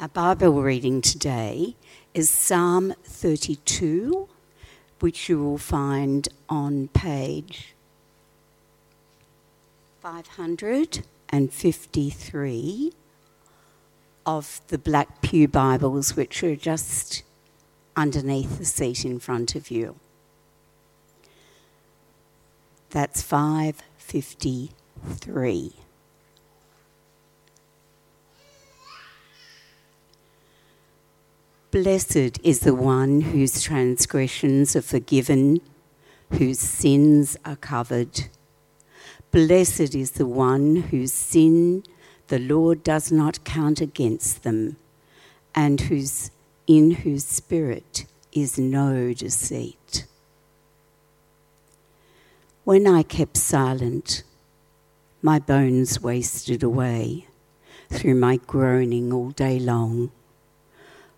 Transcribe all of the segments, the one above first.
Our Bible reading today is Psalm 32, which you will find on page 553 of the Black Pew Bibles, which are just underneath the seat in front of you. That's 553. Blessed is the one whose transgressions are forgiven, whose sins are covered. Blessed is the one whose sin the Lord does not count against them, and whose, in whose spirit is no deceit. When I kept silent, my bones wasted away through my groaning all day long.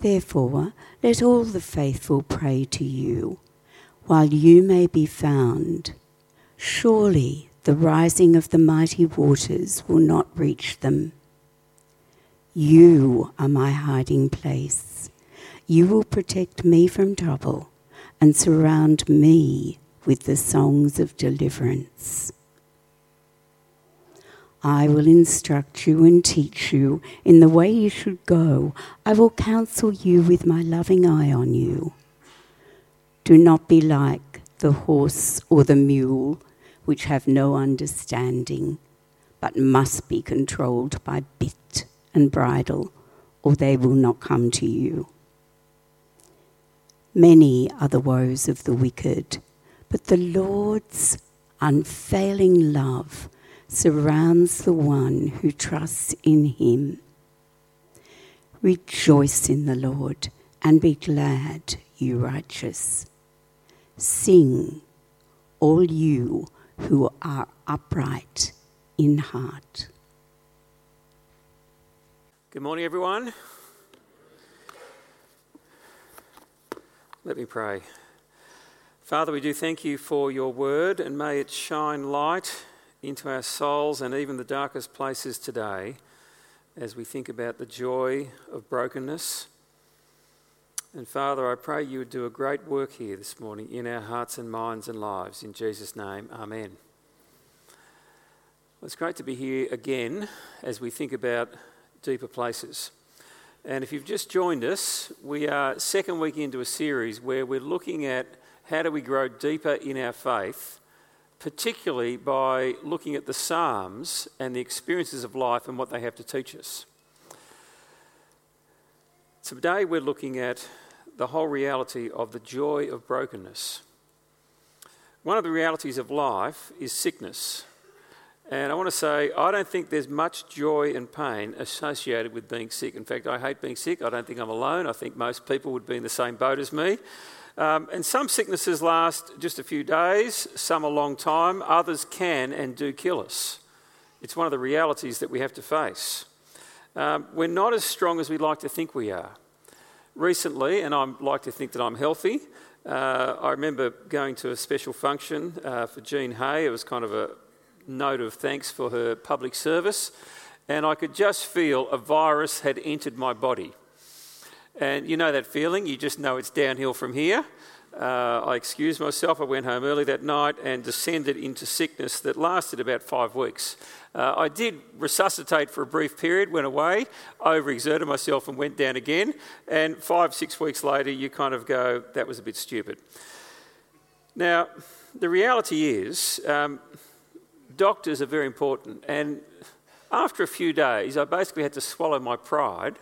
Therefore, let all the faithful pray to you, while you may be found. Surely the rising of the mighty waters will not reach them. You are my hiding place. You will protect me from trouble and surround me with the songs of deliverance. I will instruct you and teach you in the way you should go. I will counsel you with my loving eye on you. Do not be like the horse or the mule, which have no understanding, but must be controlled by bit and bridle, or they will not come to you. Many are the woes of the wicked, but the Lord's unfailing love surrounds the one who trusts in him. Rejoice in the Lord and be glad, you righteous. Sing, all you who are upright in heart. Good morning, everyone. Let me pray. Father, we do thank you for your word and may it shine light into our souls and even the darkest places today as we think about the joy of brokenness. And Father, I pray you would do a great work here this morning in our hearts and minds and lives. In Jesus' name, Amen. Well, it's great to be here again as we think about deeper places. And if you've just joined us, we are second week into a series where we're looking at how do we grow deeper in our faith particularly by looking at the Psalms and the experiences of life and what they have to teach us. Today we're looking at the whole reality of the joy of brokenness. One of the realities of life is sickness. And I want to say, I don't think there's much joy and pain associated with being sick. In fact, I hate being sick. I don't think I'm alone. I think most people would be in the same boat as me. Um, and some sicknesses last just a few days, some a long time, others can and do kill us. It's one of the realities that we have to face. Um, we're not as strong as we like to think we are. Recently, and I like to think that I'm healthy, uh, I remember going to a special function uh, for Jean Hay. It was kind of a note of thanks for her public service, and I could just feel a virus had entered my body. And you know that feeling, you just know it's downhill from here. Uh, I excused myself. I went home early that night and descended into sickness that lasted about five weeks. Uh, I did resuscitate for a brief period, went away, overexerted myself, and went down again. And five, six weeks later, you kind of go, that was a bit stupid. Now, the reality is, um, doctors are very important. And after a few days, I basically had to swallow my pride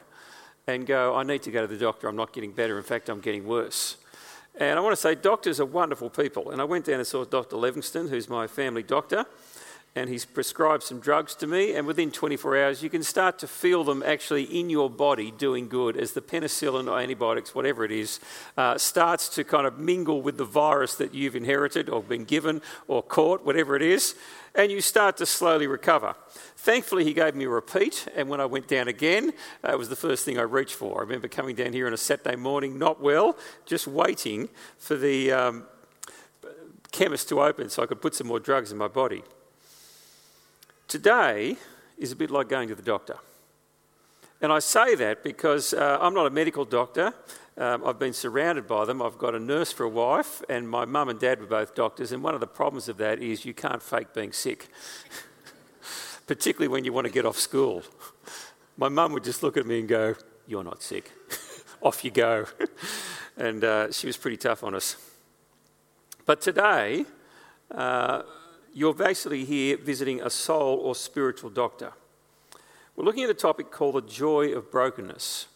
and go, I need to go to the doctor. I'm not getting better. In fact, I'm getting worse. And I want to say, doctors are wonderful people. And I went down and saw Dr. Livingston, who's my family doctor. And he's prescribed some drugs to me, and within 24 hours, you can start to feel them actually in your body doing good as the penicillin or antibiotics, whatever it is, uh, starts to kind of mingle with the virus that you've inherited or been given or caught, whatever it is, and you start to slowly recover. Thankfully, he gave me a repeat, and when I went down again, uh, it was the first thing I reached for. I remember coming down here on a Saturday morning, not well, just waiting for the um, chemist to open so I could put some more drugs in my body. Today is a bit like going to the doctor. And I say that because uh, I'm not a medical doctor. Um, I've been surrounded by them. I've got a nurse for a wife, and my mum and dad were both doctors. And one of the problems of that is you can't fake being sick, particularly when you want to get off school. My mum would just look at me and go, You're not sick. off you go. and uh, she was pretty tough on us. But today, uh, you're basically here visiting a soul or spiritual doctor. We're looking at a topic called the joy of brokenness.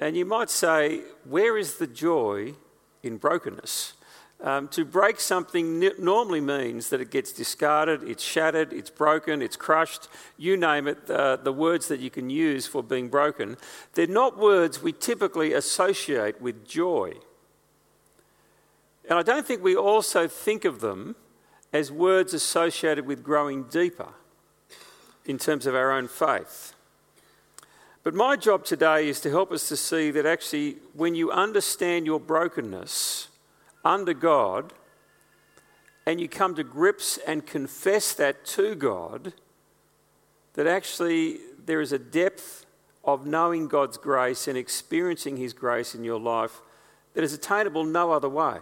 And you might say, where is the joy in brokenness? Um, to break something normally means that it gets discarded, it's shattered, it's broken, it's crushed, you name it, uh, the words that you can use for being broken. They're not words we typically associate with joy. And I don't think we also think of them as words associated with growing deeper in terms of our own faith. But my job today is to help us to see that actually, when you understand your brokenness under God and you come to grips and confess that to God, that actually there is a depth of knowing God's grace and experiencing His grace in your life that is attainable no other way.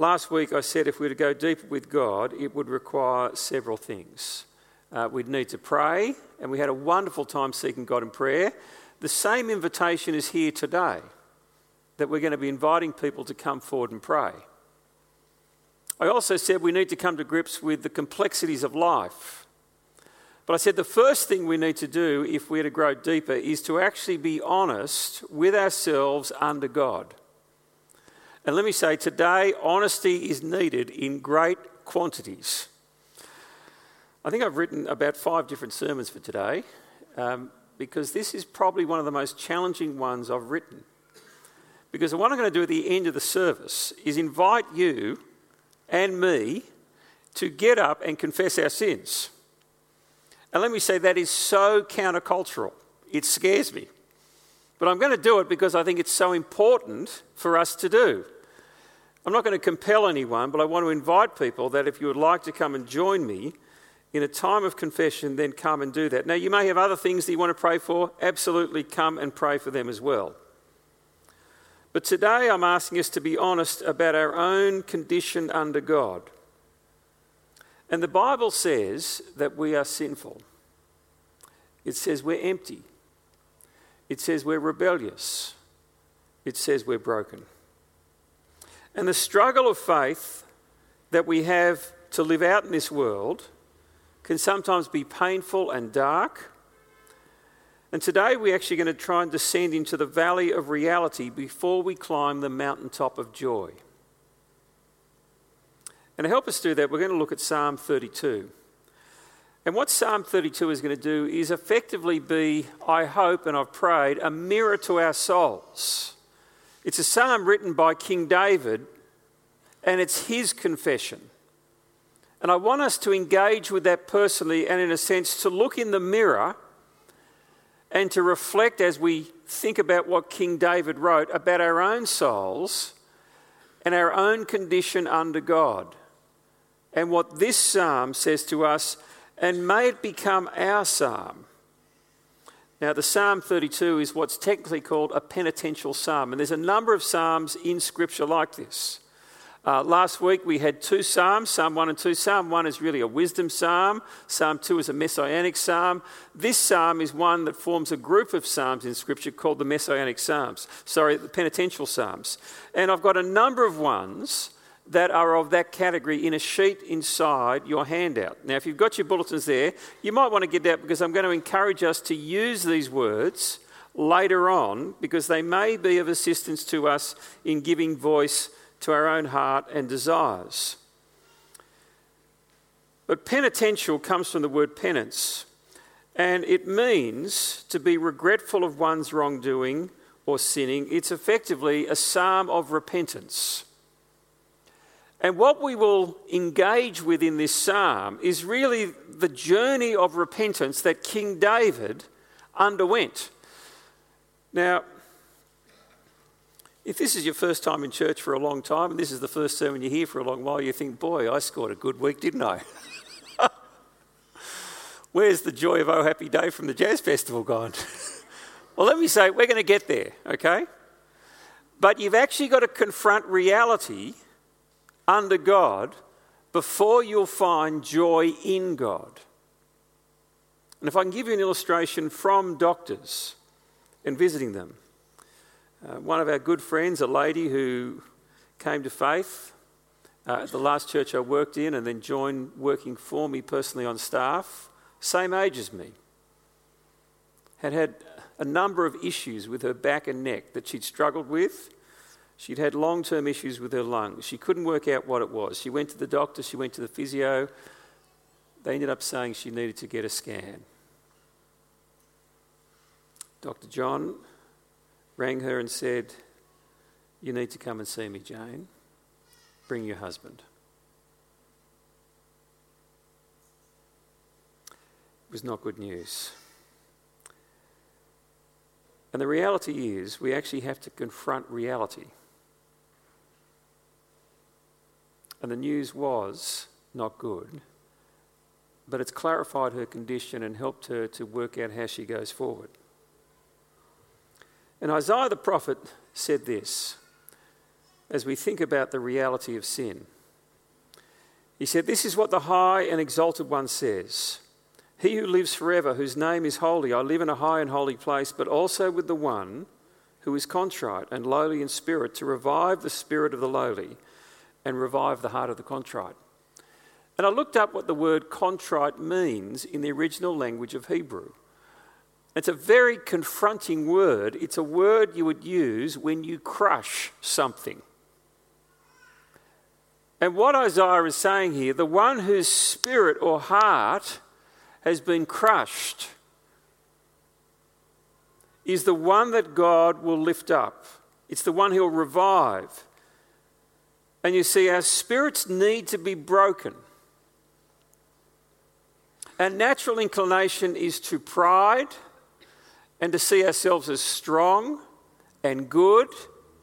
Last week I said if we were to go deeper with God, it would require several things. Uh, we'd need to pray, and we had a wonderful time seeking God in prayer. The same invitation is here today that we're going to be inviting people to come forward and pray. I also said we need to come to grips with the complexities of life. But I said the first thing we need to do if we're to grow deeper is to actually be honest with ourselves under God. And let me say, today, honesty is needed in great quantities. I think I've written about five different sermons for today um, because this is probably one of the most challenging ones I've written. Because what I'm going to do at the end of the service is invite you and me to get up and confess our sins. And let me say, that is so countercultural. It scares me. But I'm going to do it because I think it's so important for us to do. I'm not going to compel anyone, but I want to invite people that if you would like to come and join me in a time of confession, then come and do that. Now, you may have other things that you want to pray for. Absolutely come and pray for them as well. But today I'm asking us to be honest about our own condition under God. And the Bible says that we are sinful. It says we're empty. It says we're rebellious. It says we're broken. And the struggle of faith that we have to live out in this world can sometimes be painful and dark. And today we're actually going to try and descend into the valley of reality before we climb the mountaintop of joy. And to help us do that, we're going to look at Psalm 32. And what Psalm 32 is going to do is effectively be, I hope and I've prayed, a mirror to our souls. It's a psalm written by King David, and it's his confession. And I want us to engage with that personally and, in a sense, to look in the mirror and to reflect as we think about what King David wrote about our own souls and our own condition under God. And what this psalm says to us and may it become our psalm. Now, the Psalm 32 is what's technically called a penitential psalm, and there's a number of psalms in Scripture like this. Uh, last week we had two psalms, Psalm 1 and 2. Psalm 1 is really a wisdom psalm, Psalm 2 is a messianic psalm. This psalm is one that forms a group of psalms in Scripture called the messianic psalms, sorry, the penitential psalms. And I've got a number of ones that are of that category in a sheet inside your handout. Now, if you've got your bulletins there, you might want to get that because I'm going to encourage us to use these words later on because they may be of assistance to us in giving voice to our own heart and desires. But penitential comes from the word penance, and it means to be regretful of one's wrongdoing or sinning. It's effectively a psalm of repentance. And what we will engage with in this psalm is really the journey of repentance that King David underwent. Now, if this is your first time in church for a long time, and this is the first sermon you hear for a long while, you think, boy, I scored a good week, didn't I? Where's the joy of Oh Happy Day from the Jazz Festival gone? well, let me say, we're going to get there, okay? But you've actually got to confront reality under God before you'll find joy in God. And if I can give you an illustration from doctors and visiting them, uh, one of our good friends, a lady who came to faith uh, at the last church I worked in and then joined working for me personally on staff, same age as me, had had a number of issues with her back and neck that she'd struggled with. She'd had long term issues with her lungs. She couldn't work out what it was. She went to the doctor, she went to the physio. They ended up saying she needed to get a scan. Dr. John rang her and said, You need to come and see me, Jane. Bring your husband. It was not good news. And the reality is, we actually have to confront reality. And the news was not good, but it's clarified her condition and helped her to work out how she goes forward. And Isaiah the prophet said this as we think about the reality of sin. He said, This is what the high and exalted one says He who lives forever, whose name is holy, I live in a high and holy place, but also with the one who is contrite and lowly in spirit, to revive the spirit of the lowly and revive the heart of the contrite. And I looked up what the word contrite means in the original language of Hebrew. It's a very confronting word. It's a word you would use when you crush something. And what Isaiah is saying here the one whose spirit or heart has been crushed is the one that God will lift up. It's the one he'll revive. And you see, our spirits need to be broken. Our natural inclination is to pride and to see ourselves as strong and good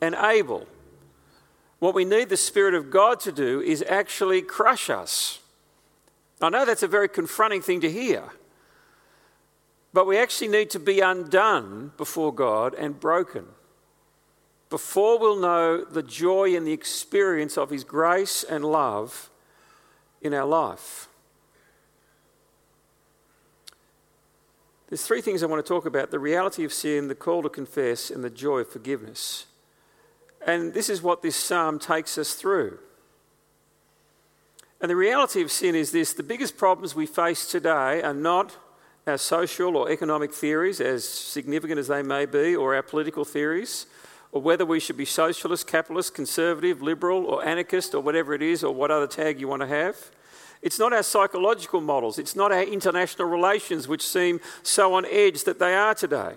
and able. What we need the Spirit of God to do is actually crush us. I know that's a very confronting thing to hear, but we actually need to be undone before God and broken before we'll know the joy and the experience of His grace and love in our life. There's three things I want to talk about the reality of sin, the call to confess, and the joy of forgiveness. And this is what this psalm takes us through. And the reality of sin is this the biggest problems we face today are not our social or economic theories, as significant as they may be, or our political theories or whether we should be socialist, capitalist, conservative, liberal, or anarchist, or whatever it is, or what other tag you want to have. It's not our psychological models, it's not our international relations which seem so on edge that they are today.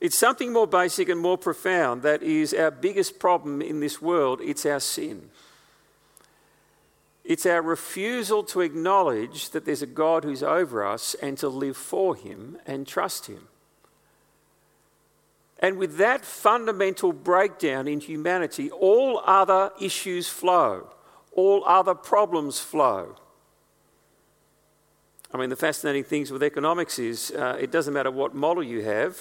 It's something more basic and more profound that is our biggest problem in this world it's our sin. It's our refusal to acknowledge that there's a God who's over us and to live for Him and trust Him. And with that fundamental breakdown in humanity, all other issues flow, all other problems flow. I mean, the fascinating things with economics is uh, it doesn't matter what model you have.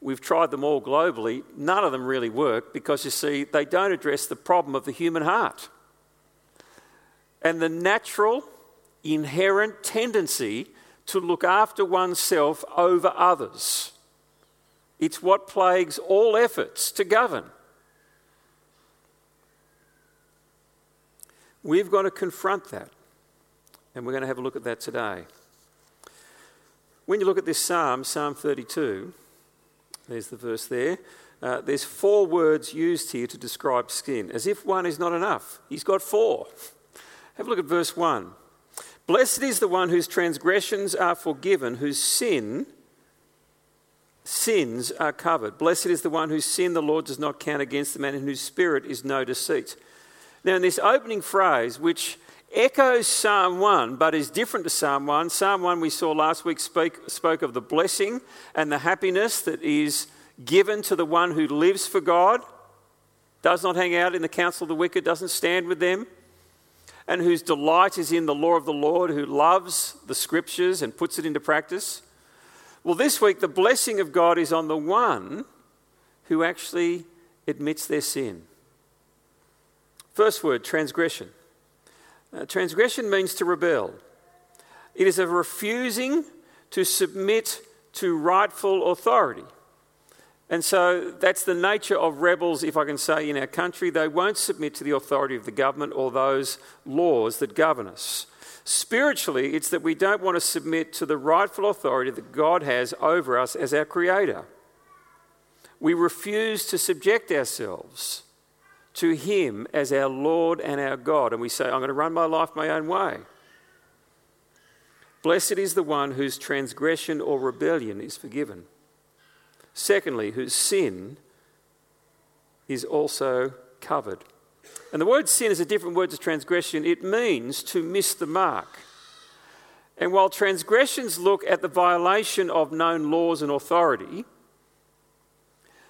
We've tried them all globally. None of them really work because you see, they don't address the problem of the human heart. And the natural, inherent tendency to look after oneself over others. It's what plagues all efforts to govern. We've got to confront that, and we're going to have a look at that today. When you look at this psalm, Psalm 32, there's the verse there. Uh, there's four words used here to describe skin, as if one is not enough. He's got four. Have a look at verse 1. Blessed is the one whose transgressions are forgiven, whose sin sins are covered. Blessed is the one whose sin the Lord does not count against the man in whose spirit is no deceit. Now, in this opening phrase, which echoes Psalm 1 but is different to Psalm 1, Psalm 1 we saw last week spoke, spoke of the blessing and the happiness that is given to the one who lives for God, does not hang out in the counsel of the wicked, doesn't stand with them, and whose delight is in the law of the Lord, who loves the scriptures and puts it into practice. Well, this week, the blessing of God is on the one who actually admits their sin. First word, transgression. Uh, transgression means to rebel, it is a refusing to submit to rightful authority. And so that's the nature of rebels, if I can say, in our country. They won't submit to the authority of the government or those laws that govern us. Spiritually, it's that we don't want to submit to the rightful authority that God has over us as our Creator. We refuse to subject ourselves to Him as our Lord and our God, and we say, I'm going to run my life my own way. Blessed is the one whose transgression or rebellion is forgiven. Secondly, whose sin is also covered. And the word sin is a different word to transgression. It means to miss the mark. And while transgressions look at the violation of known laws and authority,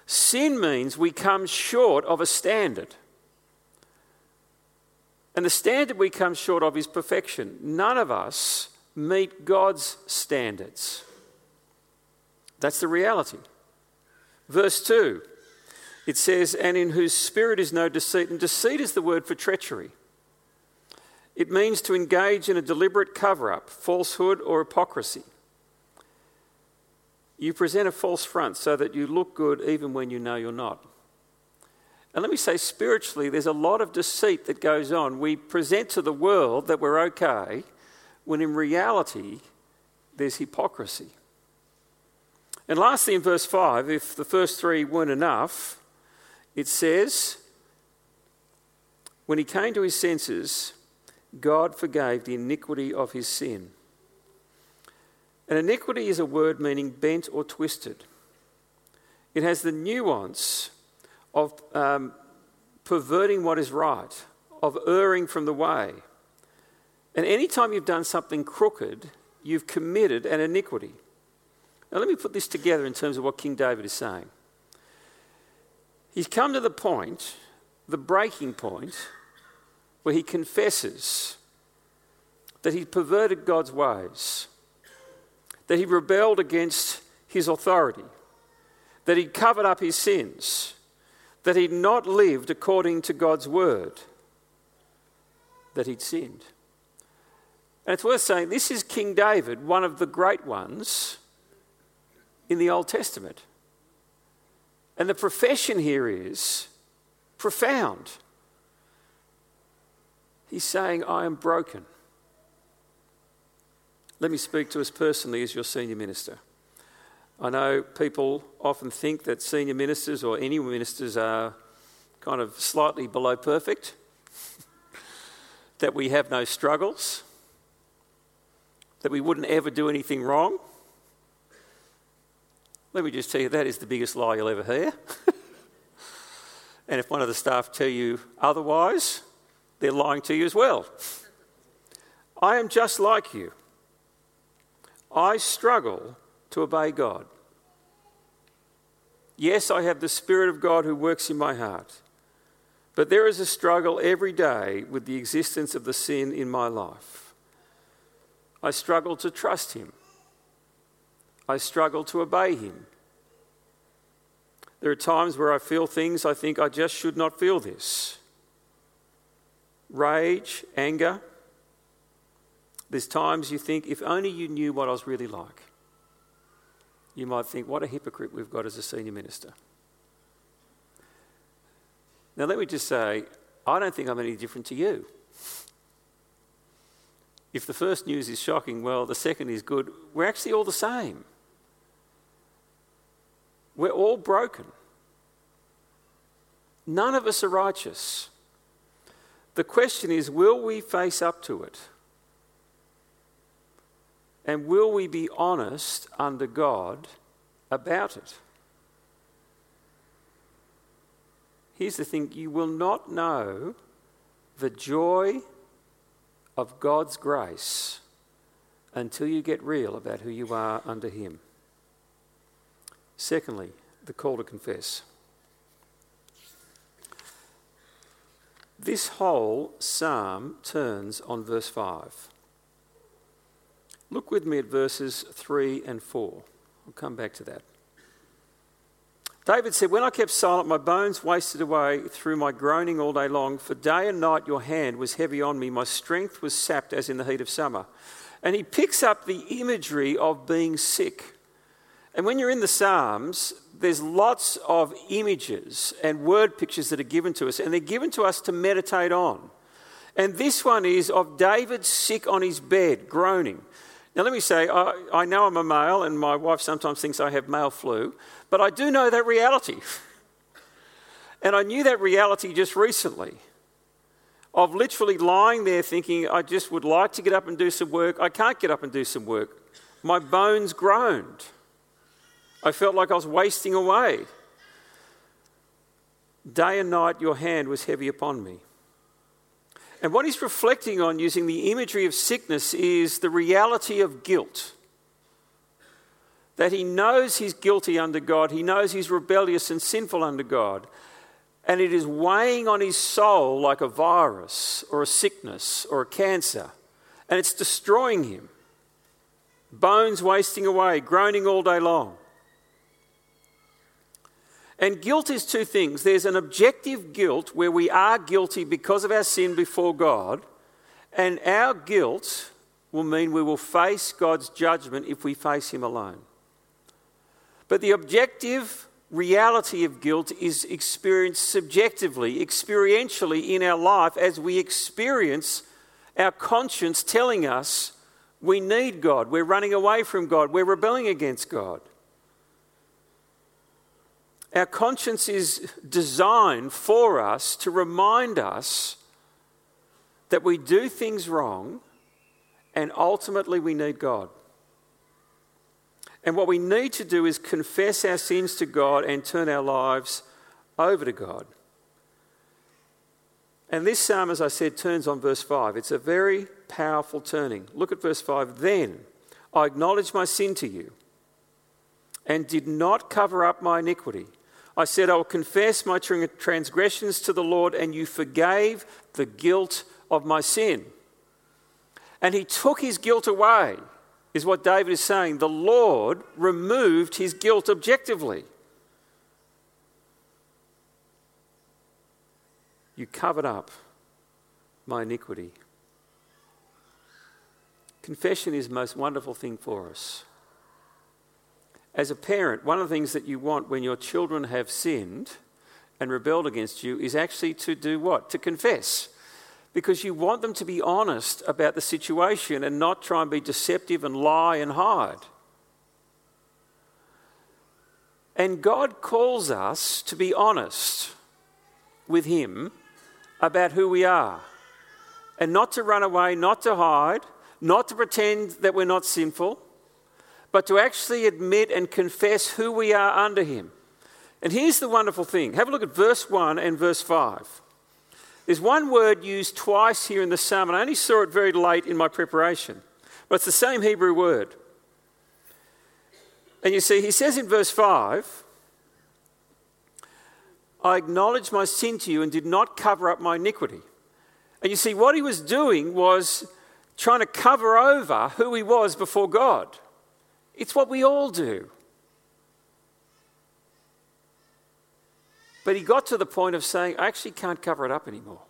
sin means we come short of a standard. And the standard we come short of is perfection. None of us meet God's standards. That's the reality. Verse 2 it says, and in whose spirit is no deceit. And deceit is the word for treachery. It means to engage in a deliberate cover up, falsehood, or hypocrisy. You present a false front so that you look good even when you know you're not. And let me say, spiritually, there's a lot of deceit that goes on. We present to the world that we're okay, when in reality, there's hypocrisy. And lastly, in verse 5, if the first three weren't enough, it says, when he came to his senses, God forgave the iniquity of his sin. And iniquity is a word meaning bent or twisted. It has the nuance of um, perverting what is right, of erring from the way. And anytime you've done something crooked, you've committed an iniquity. Now, let me put this together in terms of what King David is saying. He's come to the point, the breaking point, where he confesses that he perverted God's ways, that he rebelled against his authority, that he'd covered up his sins, that he'd not lived according to God's word, that he'd sinned. And it's worth saying this is King David, one of the great ones in the Old Testament. And the profession here is profound. He's saying, I am broken. Let me speak to us personally as your senior minister. I know people often think that senior ministers or any ministers are kind of slightly below perfect, that we have no struggles, that we wouldn't ever do anything wrong. Let me just tell you, that is the biggest lie you'll ever hear. and if one of the staff tell you otherwise, they're lying to you as well. I am just like you. I struggle to obey God. Yes, I have the Spirit of God who works in my heart. But there is a struggle every day with the existence of the sin in my life. I struggle to trust Him. I struggle to obey Him. There are times where I feel things I think I just should not feel this rage, anger. There's times you think, if only you knew what I was really like. You might think, what a hypocrite we've got as a senior minister. Now, let me just say, I don't think I'm any different to you. If the first news is shocking, well, the second is good. We're actually all the same. We're all broken. None of us are righteous. The question is will we face up to it? And will we be honest under God about it? Here's the thing you will not know the joy of God's grace until you get real about who you are under Him. Secondly, the call to confess. This whole psalm turns on verse 5. Look with me at verses 3 and 4. I'll come back to that. David said, When I kept silent, my bones wasted away through my groaning all day long. For day and night your hand was heavy on me. My strength was sapped as in the heat of summer. And he picks up the imagery of being sick. And when you're in the Psalms, there's lots of images and word pictures that are given to us, and they're given to us to meditate on. And this one is of David sick on his bed, groaning. Now, let me say, I, I know I'm a male, and my wife sometimes thinks I have male flu, but I do know that reality. and I knew that reality just recently of literally lying there thinking, I just would like to get up and do some work. I can't get up and do some work. My bones groaned. I felt like I was wasting away. Day and night, your hand was heavy upon me. And what he's reflecting on using the imagery of sickness is the reality of guilt. That he knows he's guilty under God, he knows he's rebellious and sinful under God. And it is weighing on his soul like a virus or a sickness or a cancer. And it's destroying him. Bones wasting away, groaning all day long. And guilt is two things there's an objective guilt where we are guilty because of our sin before God, and our guilt will mean we will face God's judgment if we face Him alone. But the objective reality of guilt is experienced subjectively, experientially in our life as we experience our conscience telling us we need God, we're running away from God, we're rebelling against God. Our conscience is designed for us to remind us that we do things wrong and ultimately we need God. And what we need to do is confess our sins to God and turn our lives over to God. And this psalm, as I said, turns on verse 5. It's a very powerful turning. Look at verse 5. Then I acknowledged my sin to you and did not cover up my iniquity. I said, I will confess my transgressions to the Lord, and you forgave the guilt of my sin. And he took his guilt away, is what David is saying. The Lord removed his guilt objectively. You covered up my iniquity. Confession is the most wonderful thing for us. As a parent, one of the things that you want when your children have sinned and rebelled against you is actually to do what? To confess. Because you want them to be honest about the situation and not try and be deceptive and lie and hide. And God calls us to be honest with Him about who we are. And not to run away, not to hide, not to pretend that we're not sinful, but to actually admit and confess who we are under Him. And here's the wonderful thing have a look at verse 1 and verse 5. There's one word used twice here in the psalm, and I only saw it very late in my preparation, but it's the same Hebrew word. And you see, he says in verse 5, I acknowledged my sin to you and did not cover up my iniquity. And you see, what he was doing was trying to cover over who he was before God. It's what we all do. But he got to the point of saying, I actually can't cover it up anymore.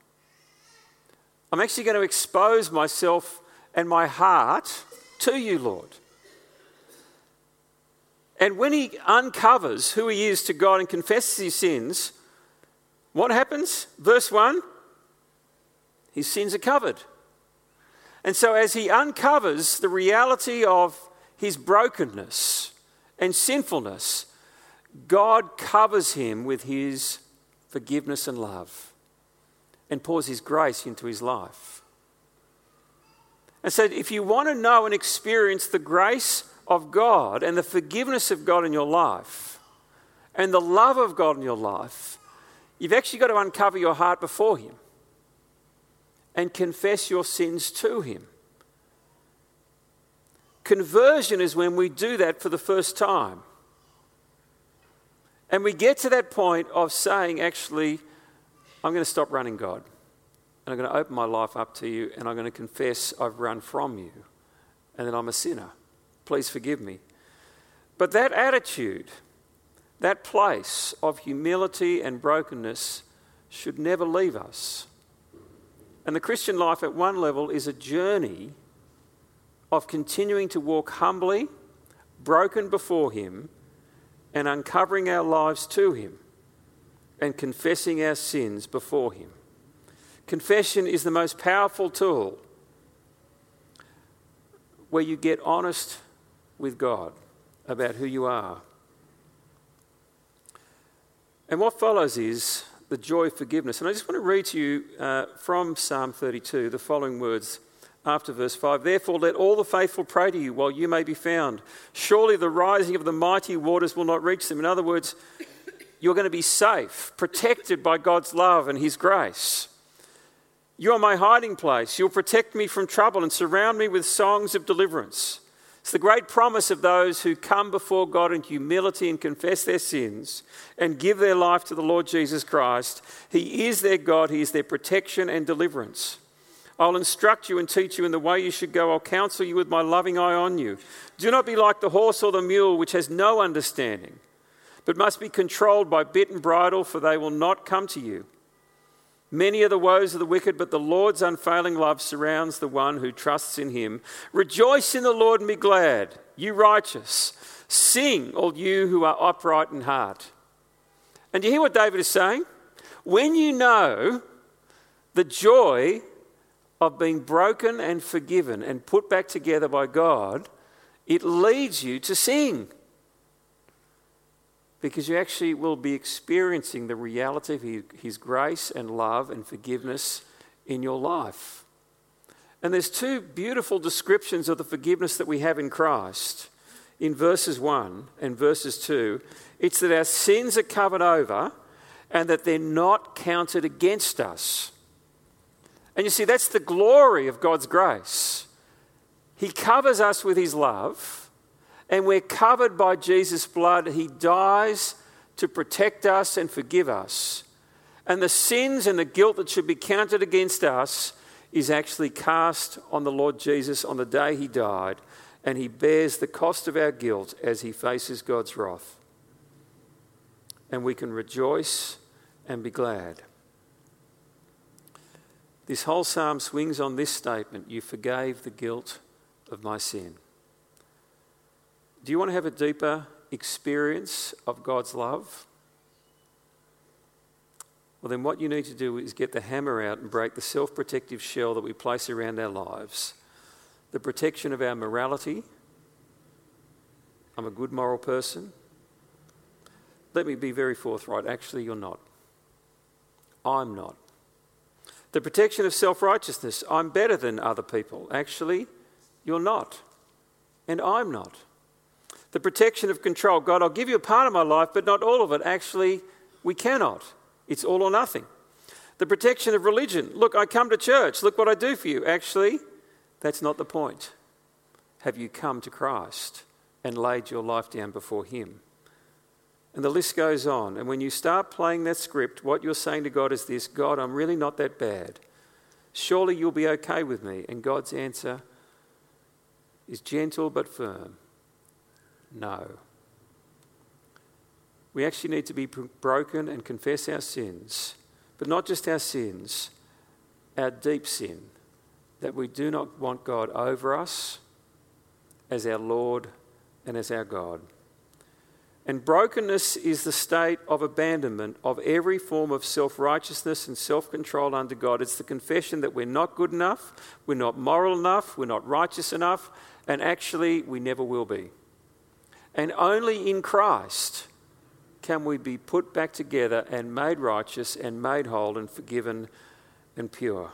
I'm actually going to expose myself and my heart to you, Lord. And when he uncovers who he is to God and confesses his sins, what happens? Verse 1 his sins are covered. And so, as he uncovers the reality of his brokenness and sinfulness, God covers him with his forgiveness and love. and pours His grace into his life. And so, if you want to know and experience the grace of God and the forgiveness of God in your life and the love of God in your life, you've actually got to uncover your heart before Him and confess your sins to Him. Conversion is when we do that for the first time. And we get to that point of saying, actually, I'm going to stop running God. And I'm going to open my life up to you, and I'm going to confess I've run from you, and that I'm a sinner. Please forgive me. But that attitude, that place of humility and brokenness should never leave us. And the Christian life, at one level, is a journey of continuing to walk humbly, broken before Him, and uncovering our lives to Him and confessing our sins before Him. Confession is the most powerful tool where you get honest with God about who you are. And what follows is the joy of forgiveness. And I just want to read to you uh, from Psalm 32 the following words after verse 5 Therefore, let all the faithful pray to you while you may be found. Surely the rising of the mighty waters will not reach them. In other words, you're going to be safe, protected by God's love and His grace. You are my hiding place. You'll protect me from trouble and surround me with songs of deliverance. It's the great promise of those who come before God in humility and confess their sins and give their life to the Lord Jesus Christ. He is their God, He is their protection and deliverance. I'll instruct you and teach you in the way you should go. I'll counsel you with my loving eye on you. Do not be like the horse or the mule, which has no understanding, but must be controlled by bit and bridle, for they will not come to you. Many are the woes of the wicked, but the Lord's unfailing love surrounds the one who trusts in him. Rejoice in the Lord and be glad, you righteous. Sing, all you who are upright in heart. And do you hear what David is saying? When you know the joy of being broken and forgiven and put back together by God, it leads you to sing because you actually will be experiencing the reality of His grace and love and forgiveness in your life. And there's two beautiful descriptions of the forgiveness that we have in Christ. In verses 1 and verses 2, it's that our sins are covered over and that they're not counted against us. And you see, that's the glory of God's grace. He covers us with His love and we're covered by Jesus' blood. He dies to protect us and forgive us. And the sins and the guilt that should be counted against us is actually cast on the Lord Jesus on the day he died, and he bears the cost of our guilt as he faces God's wrath. And we can rejoice and be glad. This whole psalm swings on this statement You forgave the guilt of my sin. Do you want to have a deeper experience of God's love? Well, then, what you need to do is get the hammer out and break the self protective shell that we place around our lives, the protection of our morality. I'm a good moral person. Let me be very forthright. Actually, you're not. I'm not. The protection of self righteousness. I'm better than other people. Actually, you're not. And I'm not the protection of control. God, I'll give you a part of my life, but not all of it. Actually, we cannot. It's all or nothing. The protection of religion. Look, I come to church. Look what I do for you. Actually, that's not the point. Have you come to Christ and laid your life down before Him? And the list goes on. And when you start playing that script, what you're saying to God is this God, I'm really not that bad. Surely you'll be okay with me. And God's answer is gentle but firm. No. We actually need to be broken and confess our sins, but not just our sins, our deep sin, that we do not want God over us as our Lord and as our God. And brokenness is the state of abandonment of every form of self righteousness and self control under God. It's the confession that we're not good enough, we're not moral enough, we're not righteous enough, and actually we never will be. And only in Christ can we be put back together and made righteous and made whole and forgiven and pure.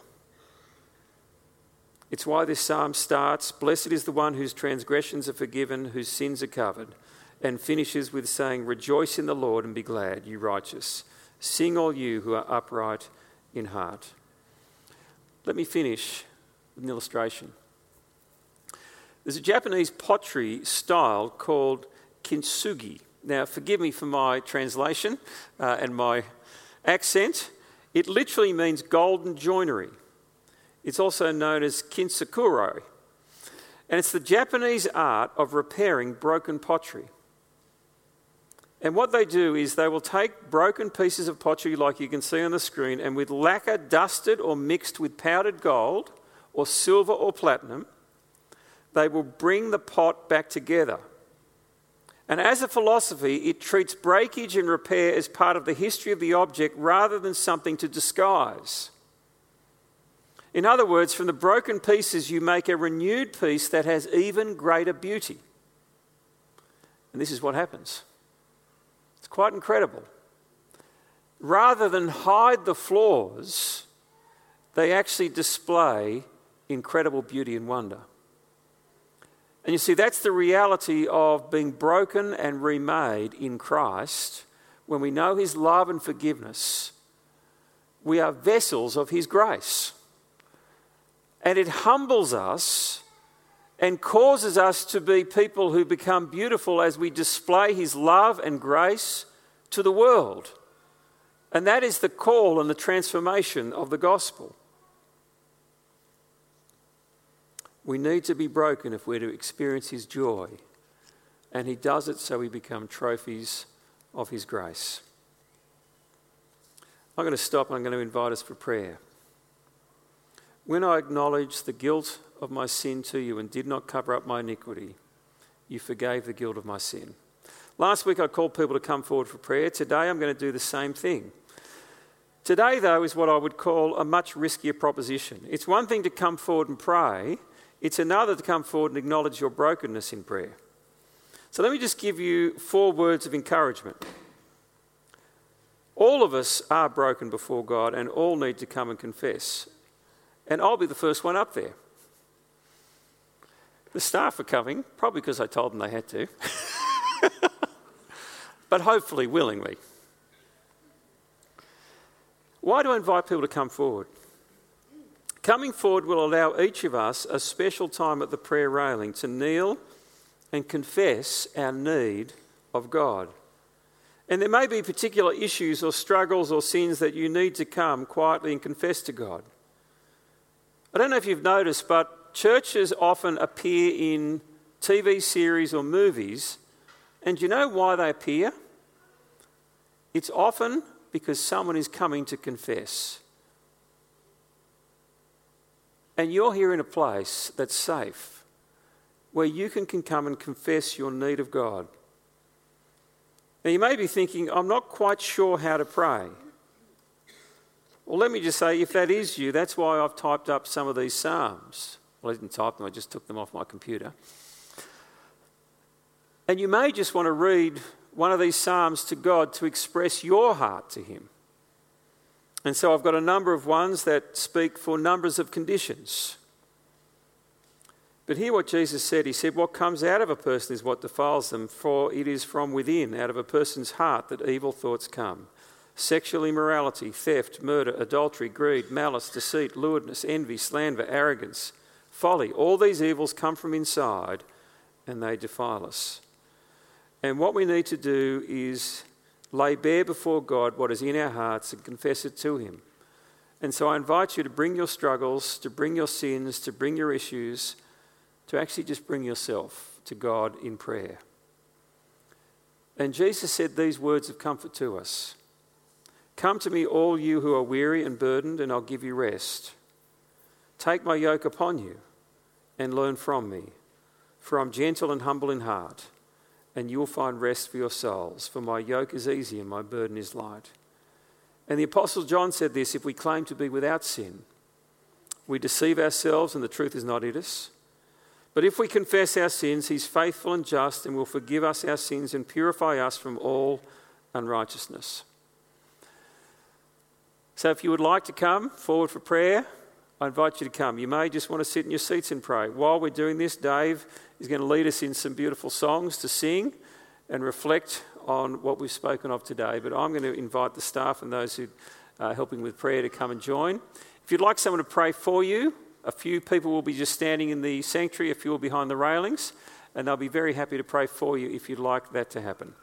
It's why this psalm starts Blessed is the one whose transgressions are forgiven, whose sins are covered, and finishes with saying, Rejoice in the Lord and be glad, you righteous. Sing, all you who are upright in heart. Let me finish with an illustration. There's a Japanese pottery style called kintsugi. Now, forgive me for my translation uh, and my accent. It literally means golden joinery. It's also known as kintsukuroi. And it's the Japanese art of repairing broken pottery. And what they do is they will take broken pieces of pottery, like you can see on the screen, and with lacquer dusted or mixed with powdered gold or silver or platinum, they will bring the pot back together. And as a philosophy, it treats breakage and repair as part of the history of the object rather than something to disguise. In other words, from the broken pieces, you make a renewed piece that has even greater beauty. And this is what happens. It's quite incredible. Rather than hide the flaws, they actually display incredible beauty and wonder. And you see, that's the reality of being broken and remade in Christ. When we know His love and forgiveness, we are vessels of His grace. And it humbles us and causes us to be people who become beautiful as we display His love and grace to the world. And that is the call and the transformation of the gospel. We need to be broken if we're to experience His joy. And He does it so we become trophies of His grace. I'm going to stop and I'm going to invite us for prayer. When I acknowledge the guilt of my sin to you and did not cover up my iniquity, you forgave the guilt of my sin. Last week I called people to come forward for prayer. Today I'm going to do the same thing. Today, though, is what I would call a much riskier proposition. It's one thing to come forward and pray, it's another to come forward and acknowledge your brokenness in prayer. So let me just give you four words of encouragement. All of us are broken before God and all need to come and confess and I'll be the first one up there. The staff are coming, probably because I told them they had to, but hopefully willingly. Why do I invite people to come forward? Coming forward will allow each of us a special time at the prayer railing to kneel and confess our need of God. And there may be particular issues or struggles or sins that you need to come quietly and confess to God. I don't know if you've noticed, but churches often appear in TV series or movies. And you know why they appear? It's often because someone is coming to confess. And you're here in a place that's safe, where you can, can come and confess your need of God. Now, you may be thinking, I'm not quite sure how to pray. Well, let me just say, if that is you, that's why I've typed up some of these Psalms. Well, I didn't type them, I just took them off my computer. And you may just want to read one of these Psalms to God to express your heart to Him. And so I've got a number of ones that speak for numbers of conditions. But hear what Jesus said. He said, What comes out of a person is what defiles them, for it is from within, out of a person's heart, that evil thoughts come sexual immorality, theft, murder, adultery, greed, malice, deceit, lewdness, envy, slander, arrogance, folly. All these evils come from inside and they defile us. And what we need to do is lay bare before God what is in our hearts and confess it to Him. And so I invite you to bring your struggles, to bring your sins, to bring your issues, to actually just bring yourself to God in prayer. And Jesus said these words of comfort to us. Come to me, all you who are weary and burdened, and I'll give you rest. Take my yoke upon you and learn from me, for I'm gentle and humble in heart, and you'll find rest for your souls. For my yoke is easy and my burden is light. And the Apostle John said this if we claim to be without sin, we deceive ourselves and the truth is not in us. But if we confess our sins, he's faithful and just and will forgive us our sins and purify us from all unrighteousness. So if you would like to come forward for prayer, I invite you to come. You may just want to sit in your seats and pray. While we're doing this, Dave is going to lead us in some beautiful songs to sing and reflect on what we've spoken of today. But I'm going to invite the staff and those who are helping with prayer to come and join. If you'd like someone to pray for you, a few people will be just standing in the sanctuary, a few will behind the railings, and they'll be very happy to pray for you if you'd like that to happen.